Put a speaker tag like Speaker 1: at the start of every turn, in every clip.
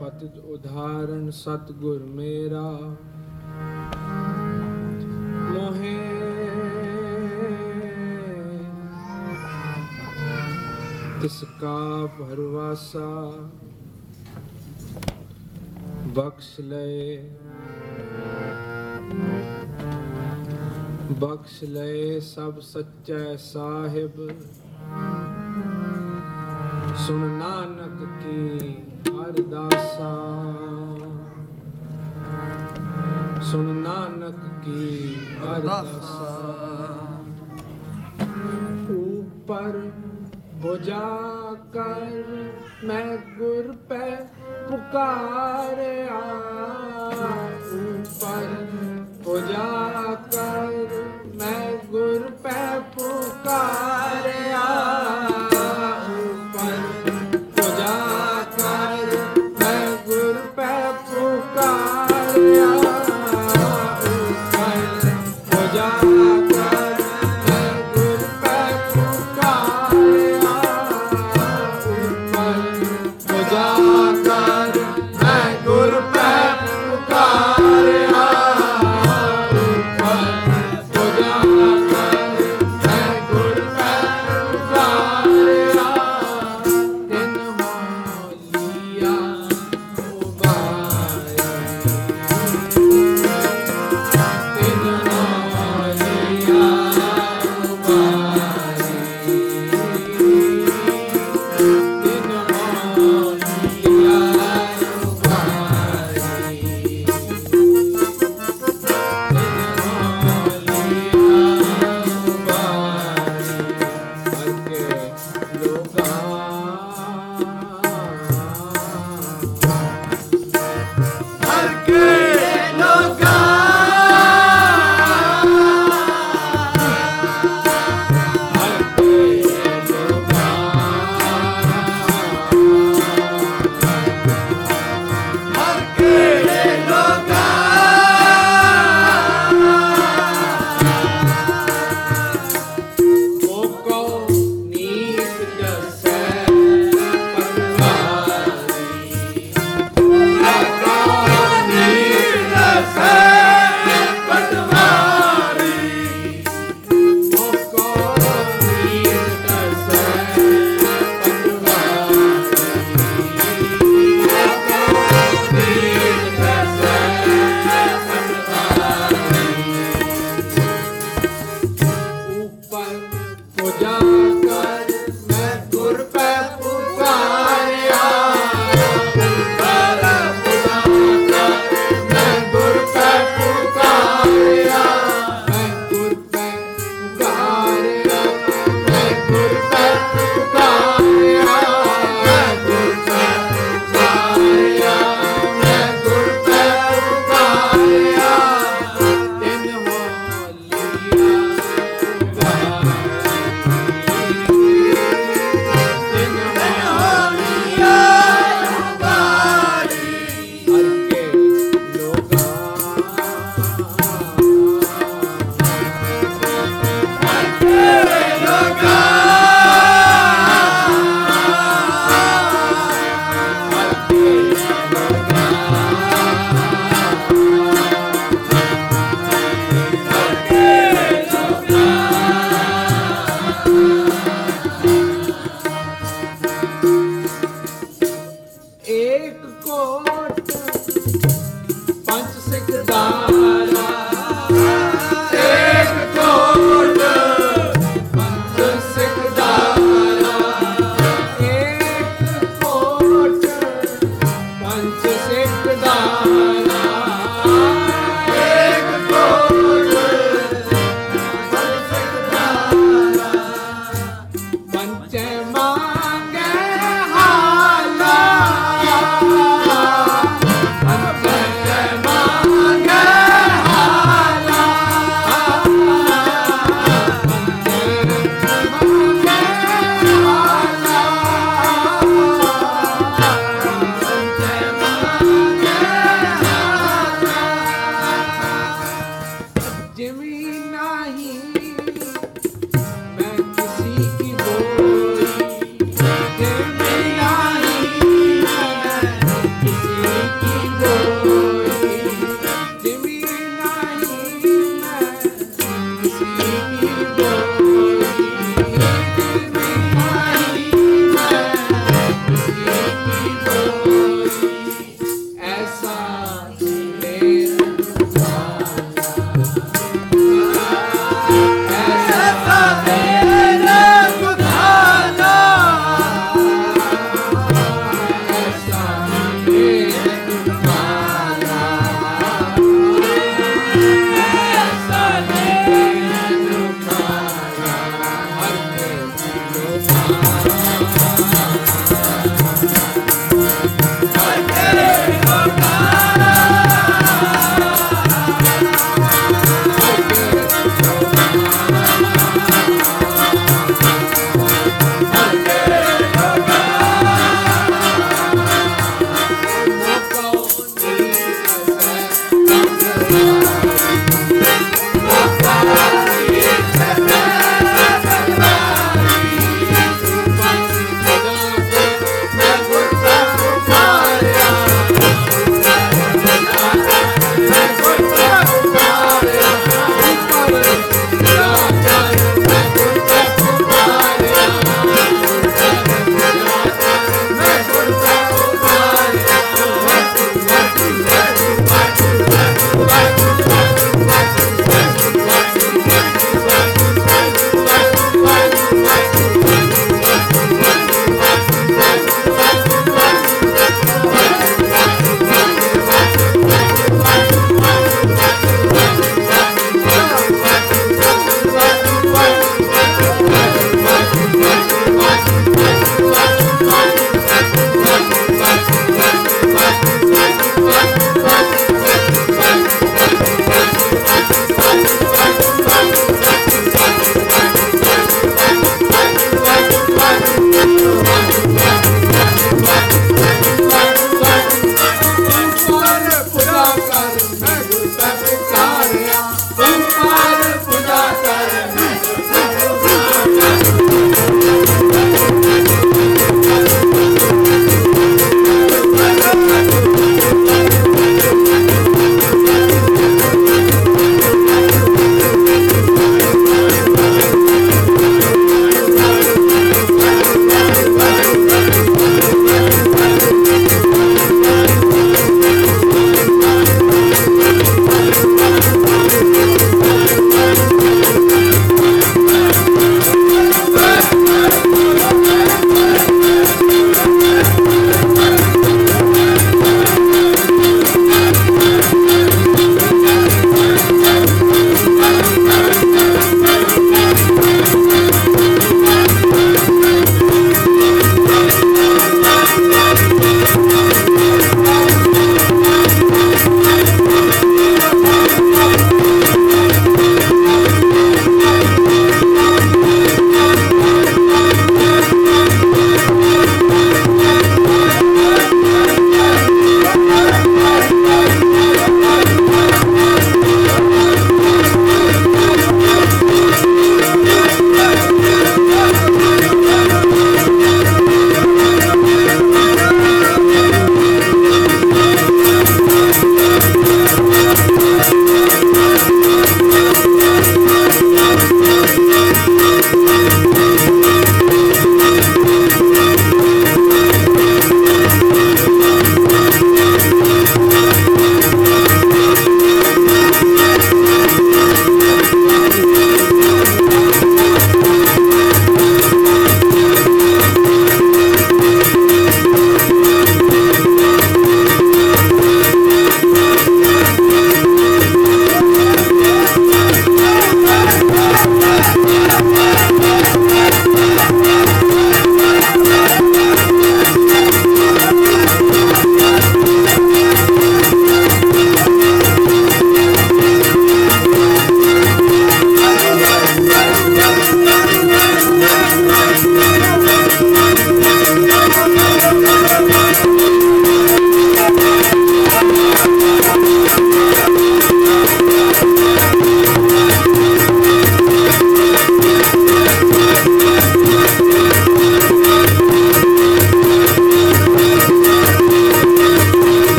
Speaker 1: ਪਤ ਉਧਾਰਨ ਸਤਗੁਰ ਮੇਰਾ। ਮੋਹੇ। ਤਿਸ ਕਾ ਭਰਵਾਸਾ, ਬਖਸ਼ ਲਏ ਬਖਸ਼ ਲਏ ਸਭ ਸੱਚੇ ਸਾਹਿਬ। ਸੁਣ ਨਾਨਕ ਕੀ हरदासा। सुन नानक की अरदासा ऊपर बुझा कर मैं गुर पे पुकार ऊपर बुझा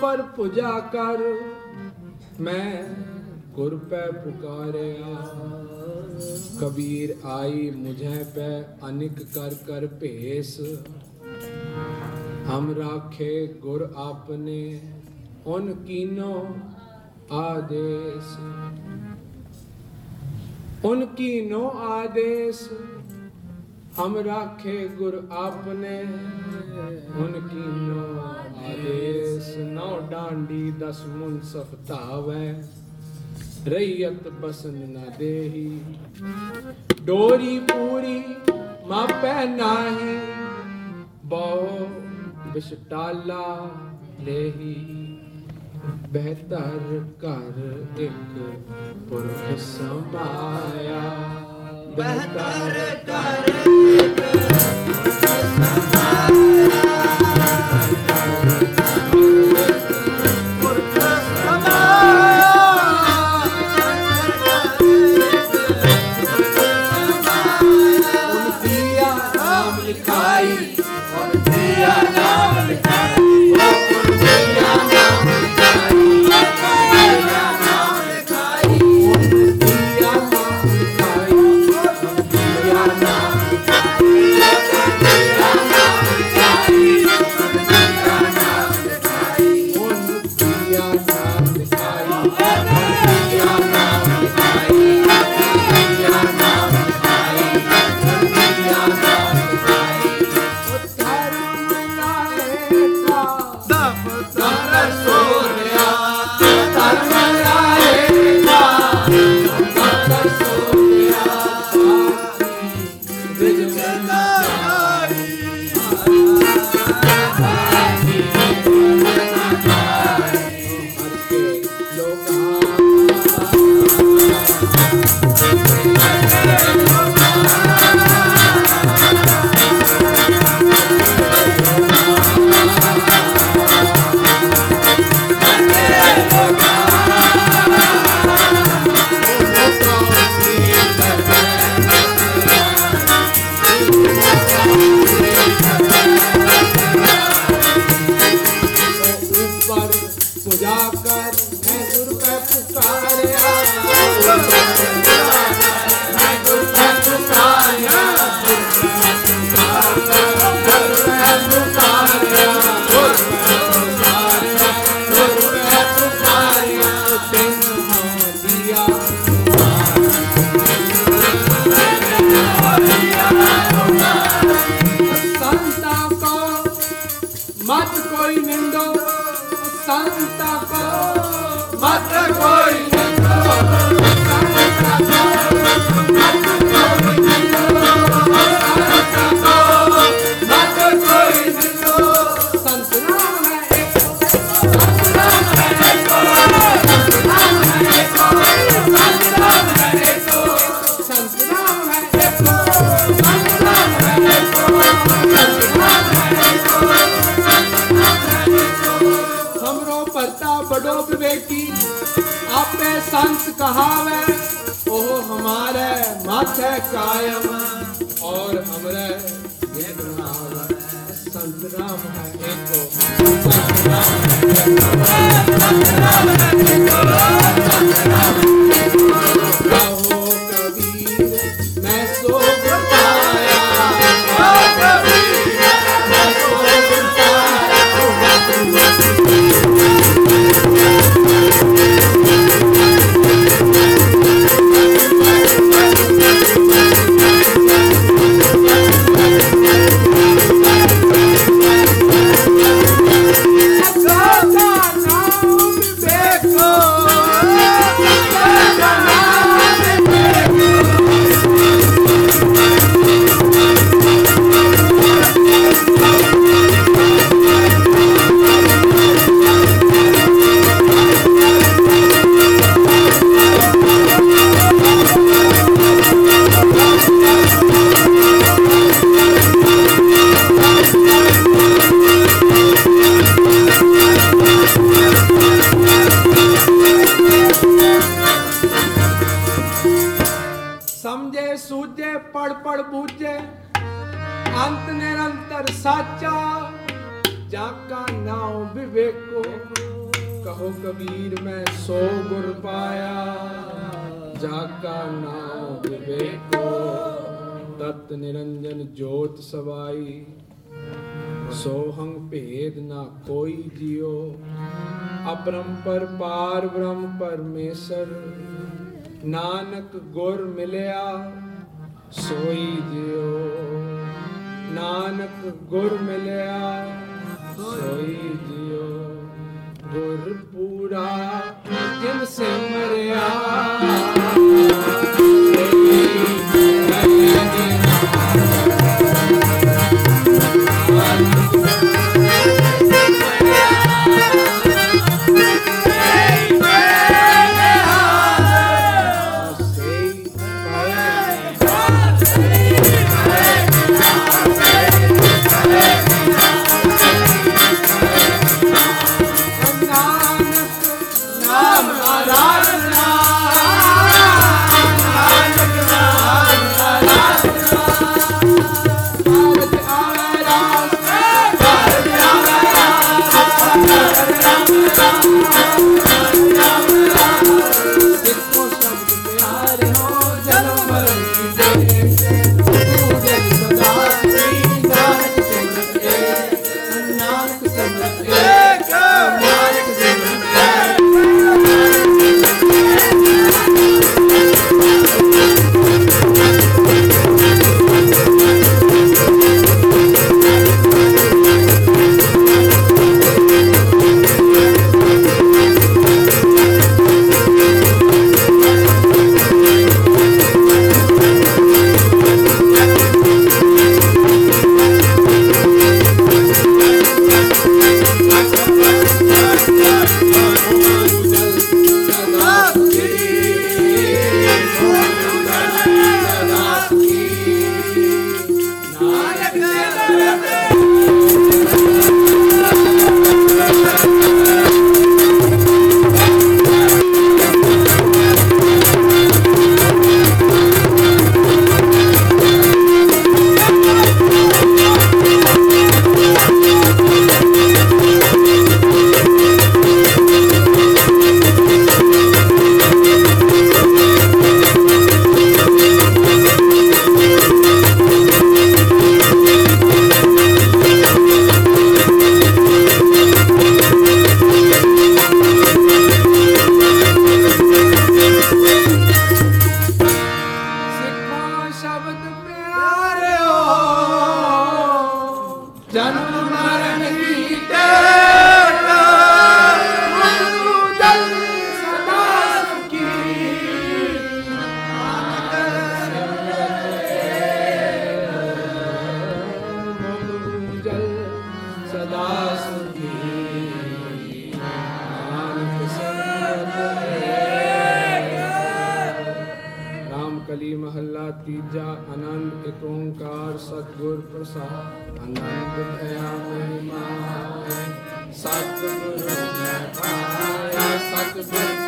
Speaker 1: ਪਰ ਪੁਜਾ ਕਰ। ਮੈਂ ਗੁਰ ਪੈ ਪੁਕਾਰਿਆ। ਕਬੀਰ ਆਈ ਮੁਝੇ ਪੈ, ਅਨਿਕ ਕਰ ਕਰ ਭੇਸ। ਹਮ ਰਾਖੇ ਗੁਰ ਆਪਨੇ, ਉਨ ਕੀਨੋ ਆਦੇਸ। ਉਨ ਕੀਨੋ ਆਦੇਸ। हम राखे गुर आपने उनकी नो आदेश नौ डांडी दस मुनसफ तावे रैयत बसन न देही डोरी पूरी मापे नाही बहु बिशटाला लेही बेहतर कर एक पुरख समाया ਬਿਹਤਰ ਘਰ ਉਨ ਮਤ ਕੋਈ ਨਿੰਦੋ ਸੰਤਾ ਕੋ ਮਤ ਕੋਈ ਨਿੰਦੋ ਸੰਤਾ ਕੋ कायम और हमरे ये बनावे संत राम है एको संत राम है एको संत राम है एको ਭੇਦ ਨਾ ਕੋਈ ਜਿਉ। ਅਪਰੰਪਰ ਪਾਰ, ਬ੍ਰਹਮ ਪਰਮੇਸ਼ਰ। ਨਾਨਕ ਗੁਰ ਮਿਲਿਆ, ਸੋਈ ਜਿਉ। ਨਾਨਕ ਗੁਰ ਮਿਲਿਆ, ਸੋਈ ਜਿਉ। ਗੁਰ ਪੂਰਾ, ਜਿਨ ਸਿਮਰਿਆ। ਖਾਲੀ ਮਹੱਲਾ ਤੀਜਾ ਆਨੰਦ ਏਕ ਓੰਕਾਰ ਸਤਿਗੁਰ ਪ੍ਰਸਾਦ। ਆਨੰਦ ਭਇਆ ਮਹਿਮਾ ਹੈ, ਸਤਿਗੁਰ ਮੈਂ ਪਾਇਆ, ਸਤਿਗੁਰ